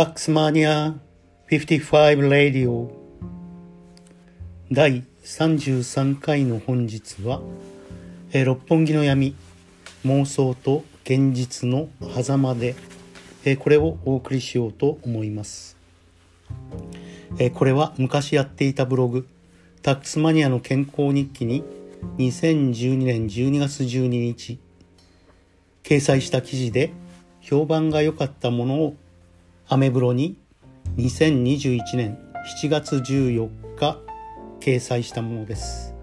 タックスマニア55ラディオ第33回の本日は、えー六本木の闇妄想と現実の狭間で、えーこれをお送りしようと思います、えーこれは昔やっていたブログタックスマニアの健康日記に2012年12月12日掲載した記事で評判が良かったものをアメブロに2021年7月14日掲載したものです。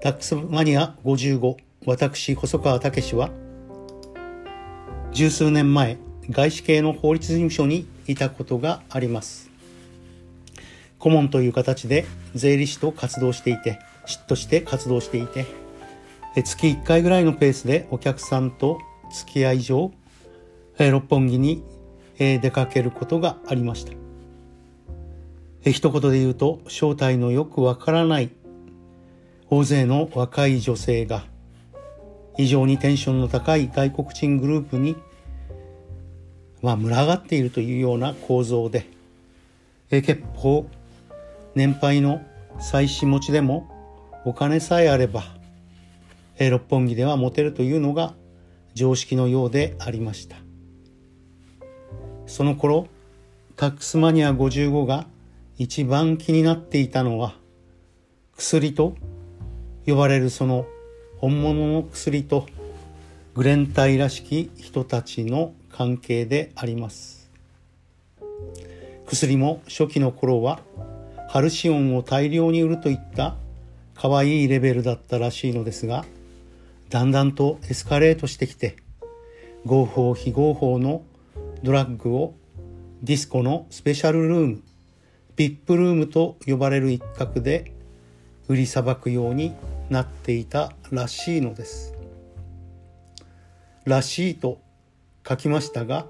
タックスマニア55私細川武は十数年前外資系の法律事務所にいたことがあります。顧問という形で税理士と活動していて、嫉妬して活動していて、月1回ぐらいのペースでお客さんと付き合い上、六本木に、え出かけることがありました。え一言で言うと、正体のよくわからない大勢の若い女性が、非常にテンションの高い外国人グループに、まあ、群がっているというような構造で、え結構、年配の妻子持ちでもお金さえあれば、え六本木ではモテるというのが常識のようでありましたその頃タックスマニア55が一番気になっていたのは薬と呼ばれるその本物の薬とグレンタイらしき人たちの関係であります。薬も初期の頃はハルシオンを大量に売るといった可愛いレベルだったらしいのですがだんだんとエスカレートしてきて合法非合法のドラッグをディスコのスペシャルルーム VIP ルームと呼ばれる一角で売りさばくようになっていたらしいのです。らしいと書きましたが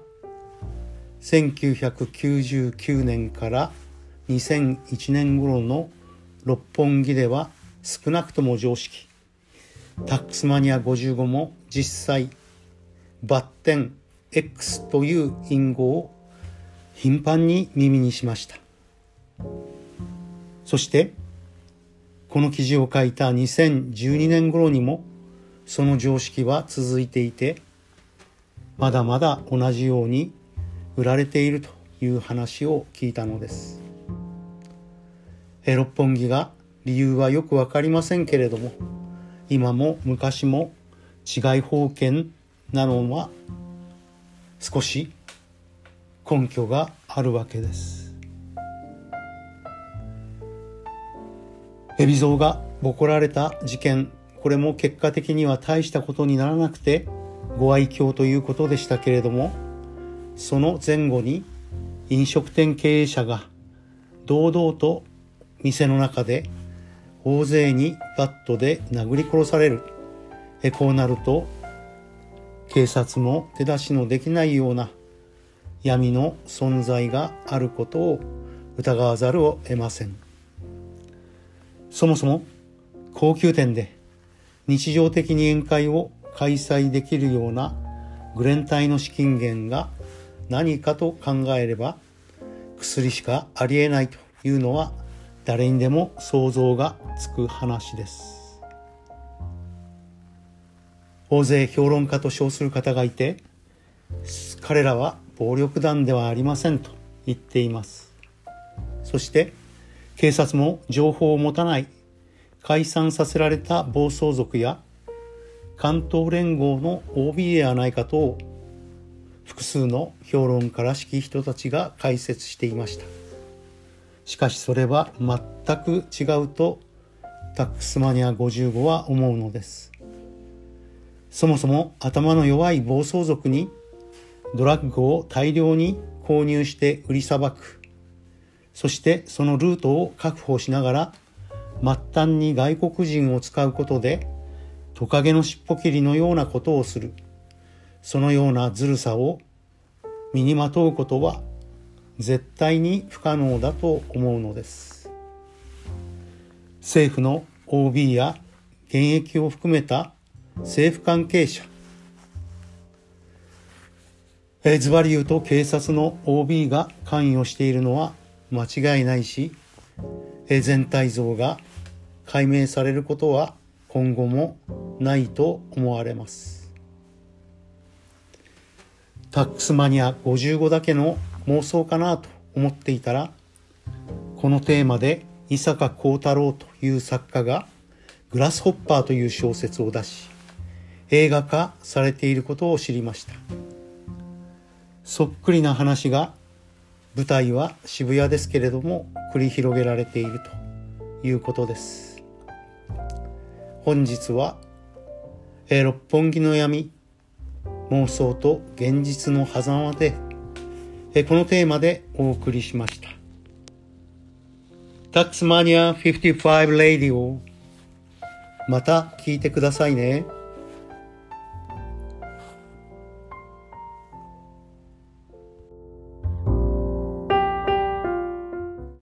1999年から2001年頃の六本木では少なくとも常識タックスマニア55も実際バッテン X という隠語を頻繁に耳にしました。そしてこの記事を書いた2012年頃にもその常識は続いていてまだまだ同じように売られているという話を聞いたのです。え六本木が理由はよくわかりませんけれども今も昔も違い保険なのは少し根拠があるわけです。海老蔵がボコられた事件これも結果的には大したことにならなくてご愛嬌ということでしたけれどもその前後に飲食店経営者が堂々と店の中で大勢にバットで殴り殺される。えこうなると警察も手出しのできないような闇の存在があることを疑わざるを得ません。そもそも高級店で日常的に宴会を開催できるようなグレン隊の資金源が何かと考えれば薬しかありえないというのは誰にでも想像がつく話です。大勢評論家と称する方がいて彼らは暴力団ではありませんと言っています。そして警察も情報を持たない解散させられた暴走族や関東連合の OB ではないかと複数の評論家らしき人たちが解説していました。しかしそれは全く違うとタックスマニア55は思うのです。そもそも頭の弱い暴走族にドラッグを大量に購入して売りさばく。そしてそのルートを確保しながら末端に外国人を使うことでトカゲの尻尾切りのようなことをする。そのようなずるさを身にまとうことは絶対に不可能だと思うのです。政府の OB や現役を含めた政府関係者えズバリ言うと警察の OB が関与しているのは間違いないし、え全体像が解明されることは今後もないと思われます。タックスマニア55だけの妄想かなと思っていたら、このテーマで伊坂幸太郎という作家がグラスホッパーという小説を出し、映画化されていることを知りました。そっくりな話が舞台は渋谷ですけれども繰り広げられているということです本日は、えー、六本木の闇妄想と現実の狭間で、えー、このテーマでお送りしましたタックスマニア55レディオまた聞いてくださいね。